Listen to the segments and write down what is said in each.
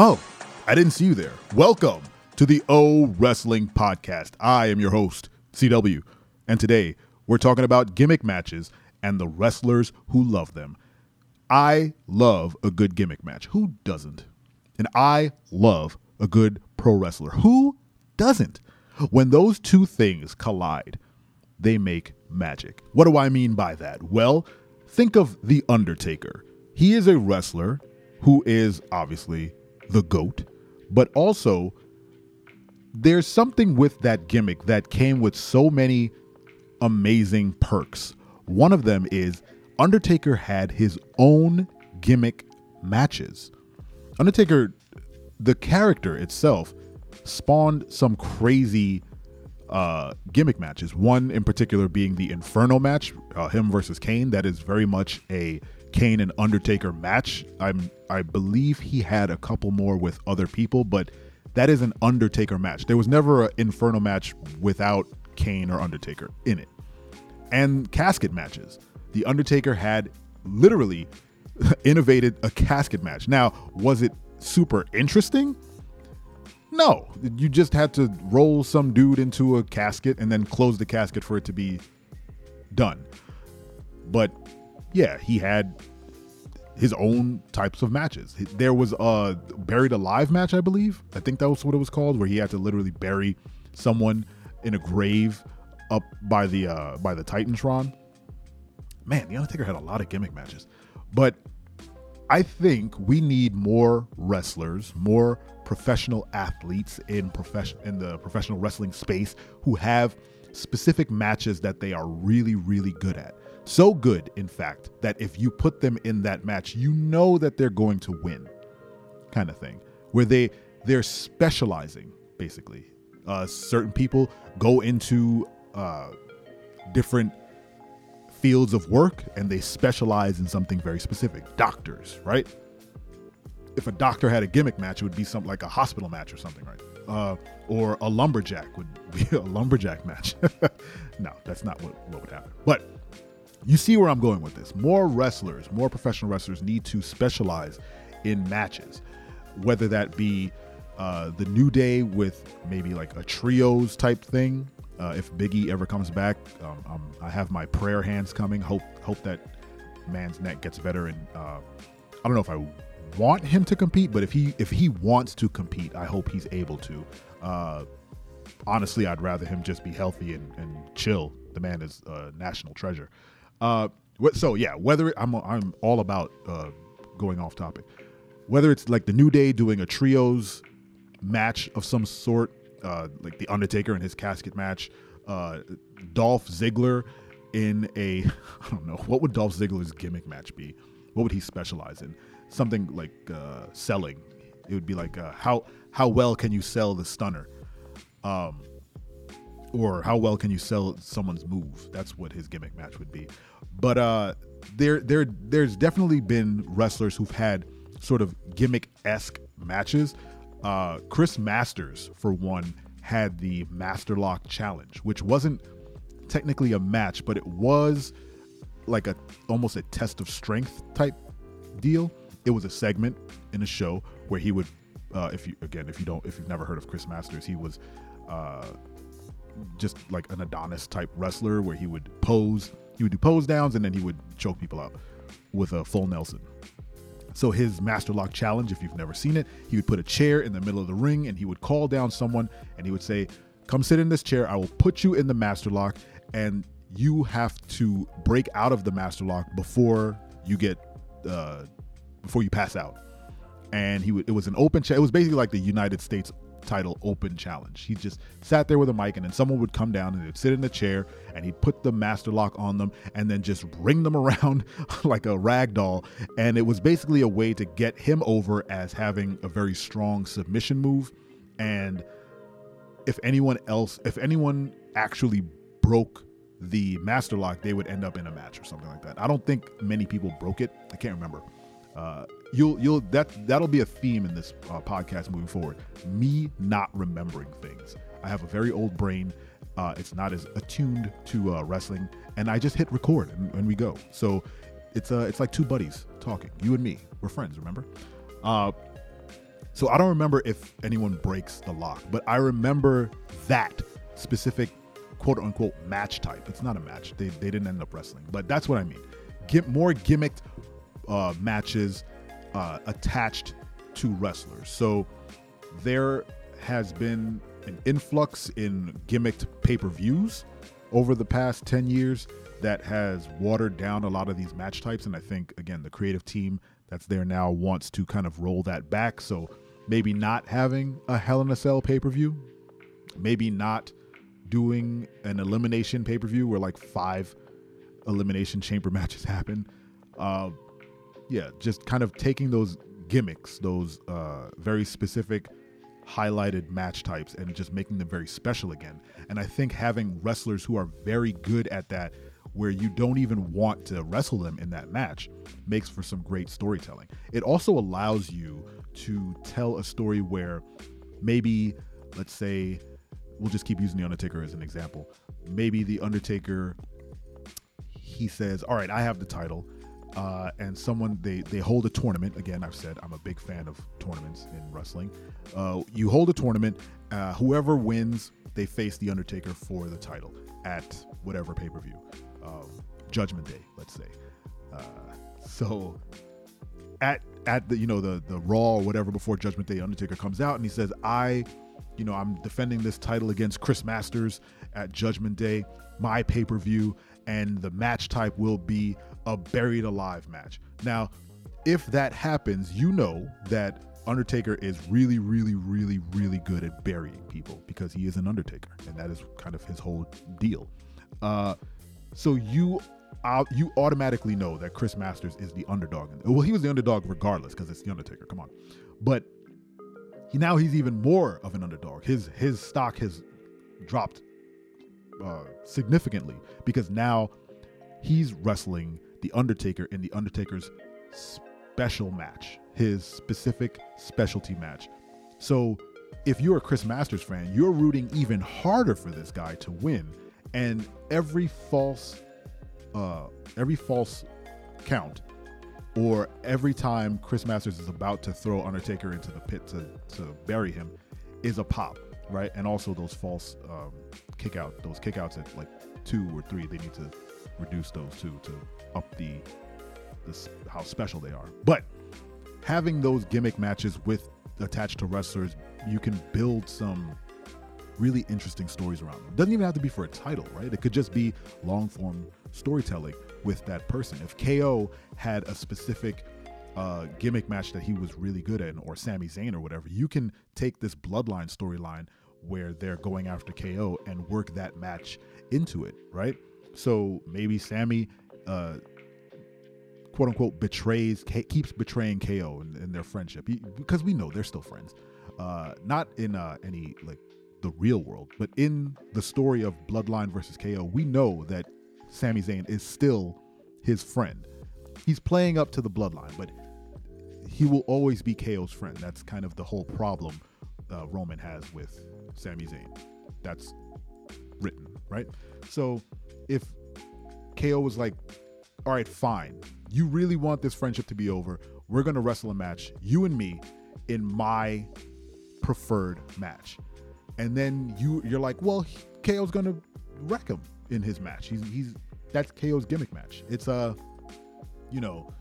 Oh, I didn't see you there. Welcome to the O Wrestling Podcast. I am your host, CW, and today we're talking about gimmick matches and the wrestlers who love them. I love a good gimmick match. Who doesn't? And I love a good pro wrestler. Who doesn't? When those two things collide, they make magic. What do I mean by that? Well, think of The Undertaker. He is a wrestler who is obviously the GOAT, but also there's something with that gimmick that came with so many amazing perks. One of them is Undertaker had his own gimmick matches. Undertaker, the character itself, spawned some crazy uh, gimmick matches. One in particular being the Inferno match, uh, him versus Kane. That is very much a Kane and Undertaker match. I'm I believe he had a couple more with other people, but that is an Undertaker match. There was never an Inferno match without Kane or Undertaker in it. And casket matches. The Undertaker had literally innovated a casket match. Now, was it super interesting? No, you just had to roll some dude into a casket and then close the casket for it to be done. But yeah, he had his own types of matches. There was a buried alive match, I believe. I think that was what it was called, where he had to literally bury someone in a grave up by the uh, by the Titantron. Man, the Undertaker had a lot of gimmick matches, but I think we need more wrestlers, more professional athletes in profession in the professional wrestling space who have specific matches that they are really, really good at. So good, in fact, that if you put them in that match, you know that they're going to win, kind of thing. Where they they're specializing basically. Uh, certain people go into uh, different fields of work and they specialize in something very specific. Doctors, right? If a doctor had a gimmick match, it would be something like a hospital match or something, right? Uh, or a lumberjack would be a lumberjack match. no, that's not what, what would happen. But you see where I'm going with this. More wrestlers, more professional wrestlers need to specialize in matches, whether that be uh, the New Day with maybe like a trios type thing. Uh, if Biggie ever comes back, um, um, I have my prayer hands coming. Hope hope that man's neck gets better. And uh, I don't know if I want him to compete, but if he if he wants to compete, I hope he's able to. Uh, honestly, I'd rather him just be healthy and, and chill. The man is a national treasure. Uh, so yeah, whether I'm I'm all about uh, going off topic. Whether it's like the New Day doing a trios match of some sort, uh, like the Undertaker and his casket match, uh, Dolph Ziggler in a I don't know what would Dolph Ziggler's gimmick match be? What would he specialize in? Something like uh, selling. It would be like uh, how how well can you sell the stunner? Um, or how well can you sell someone's move? That's what his gimmick match would be. But uh, there, there, there's definitely been wrestlers who've had sort of gimmick esque matches. Uh, Chris Masters, for one, had the Master Lock Challenge, which wasn't technically a match, but it was like a almost a test of strength type deal. It was a segment in a show where he would, uh, if you again, if you don't, if you've never heard of Chris Masters, he was uh, just like an Adonis type wrestler where he would pose, he would do pose downs and then he would choke people out with a full Nelson. So his Master Lock challenge, if you've never seen it, he would put a chair in the middle of the ring and he would call down someone and he would say, "Come sit in this chair. I will put you in the Master Lock and you have to break out of the Master Lock before you get uh, before you pass out." And he would. It was an open. chair. it was basically like the United States title open challenge. He just sat there with a mic and then someone would come down and they'd sit in the chair and he'd put the master lock on them and then just ring them around like a rag doll. And it was basically a way to get him over as having a very strong submission move. And if anyone else, if anyone actually broke the master lock, they would end up in a match or something like that. I don't think many people broke it. I can't remember. Uh, you'll you'll that that'll be a theme in this uh, podcast moving forward. Me not remembering things. I have a very old brain. Uh, it's not as attuned to uh, wrestling, and I just hit record and, and we go. So it's uh it's like two buddies talking. You and me, we're friends. Remember? Uh, So I don't remember if anyone breaks the lock, but I remember that specific quote unquote match type. It's not a match. They, they didn't end up wrestling, but that's what I mean. Get more gimmicked uh, matches uh, attached to wrestlers. So there has been an influx in gimmicked pay per views over the past 10 years that has watered down a lot of these match types. And I think, again, the creative team that's there now wants to kind of roll that back. So maybe not having a Hell in a Cell pay per view, maybe not doing an elimination pay per view where like five elimination chamber matches happen. Uh, yeah, just kind of taking those gimmicks, those uh, very specific highlighted match types, and just making them very special again. And I think having wrestlers who are very good at that, where you don't even want to wrestle them in that match, makes for some great storytelling. It also allows you to tell a story where maybe, let's say, we'll just keep using The Undertaker as an example. Maybe The Undertaker, he says, All right, I have the title uh, and someone they they hold a tournament. Again, I've said I'm a big fan of tournaments in wrestling. Uh, you hold a tournament. Uh, whoever wins, they face the Undertaker for the title at whatever pay per view, um, Judgment Day, let's say. Uh, so at at the you know the the Raw or whatever before Judgment Day, Undertaker comes out and he says, "I, you know, I'm defending this title against Chris Masters at Judgment Day, my pay per view, and the match type will be a buried alive match. Now, if that happens, you know that Undertaker is really, really, really, really good at burying people because he is an Undertaker, and that is kind of his whole deal. Uh, so you uh, you automatically know that Chris Masters is the underdog. Well, he was the underdog regardless because it's the Undertaker. Come on, but he, now he's even more of an underdog. His his stock has dropped uh, significantly because now he's wrestling the Undertaker in The Undertaker's special match, his specific specialty match. So if you're a Chris Masters fan, you're rooting even harder for this guy to win. And every false, uh, every false count, or every time Chris Masters is about to throw Undertaker into the pit to, to bury him, is a pop, right? And also those false um, those kickouts at like two or three, they need to reduce those two to up the, the how special they are. But having those gimmick matches with attached to wrestlers, you can build some really interesting stories around them. Doesn't even have to be for a title, right? It could just be long form storytelling with that person. If KO had a specific uh, gimmick match that he was really good at, or Sami Zayn or whatever, you can take this bloodline storyline where they're going after KO and work that match into it, right? So maybe Sami, uh, quote unquote betrays keeps betraying KO in, in their friendship because we know they're still friends. Uh, not in uh, any like the real world, but in the story of Bloodline versus KO, we know that Sami Zayn is still his friend. He's playing up to the Bloodline, but he will always be KO's friend. That's kind of the whole problem uh, Roman has with Sami Zayn. That's written, right? So if KO was like, all right, fine. You really want this friendship to be over. We're going to wrestle a match, you and me, in my preferred match. And then you you're like, well, KO's going to wreck him in his match. He's he's that's KO's gimmick match. It's a you know,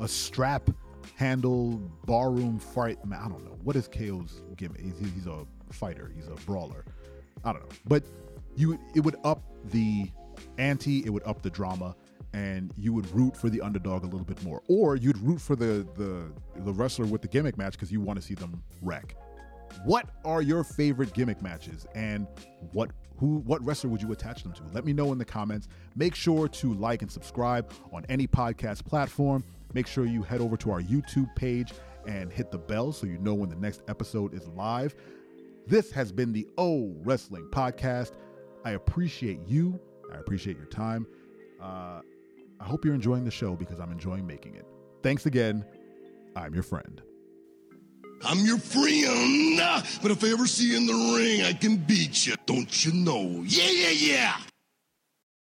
a strap handle barroom fight. I don't know. What is KO's gimmick? He's, he's a fighter. He's a brawler. I don't know. But you it would up the ante, it would up the drama, and you would root for the underdog a little bit more, or you'd root for the the, the wrestler with the gimmick match because you want to see them wreck. What are your favorite gimmick matches, and what who what wrestler would you attach them to? Let me know in the comments. Make sure to like and subscribe on any podcast platform. Make sure you head over to our YouTube page and hit the bell so you know when the next episode is live. This has been the O Wrestling Podcast. I appreciate you I appreciate your time. Uh, I hope you're enjoying the show because I'm enjoying making it. Thanks again. I'm your friend. I'm your friend, but if I ever see you in the ring, I can beat you. Don't you know? Yeah, yeah, yeah.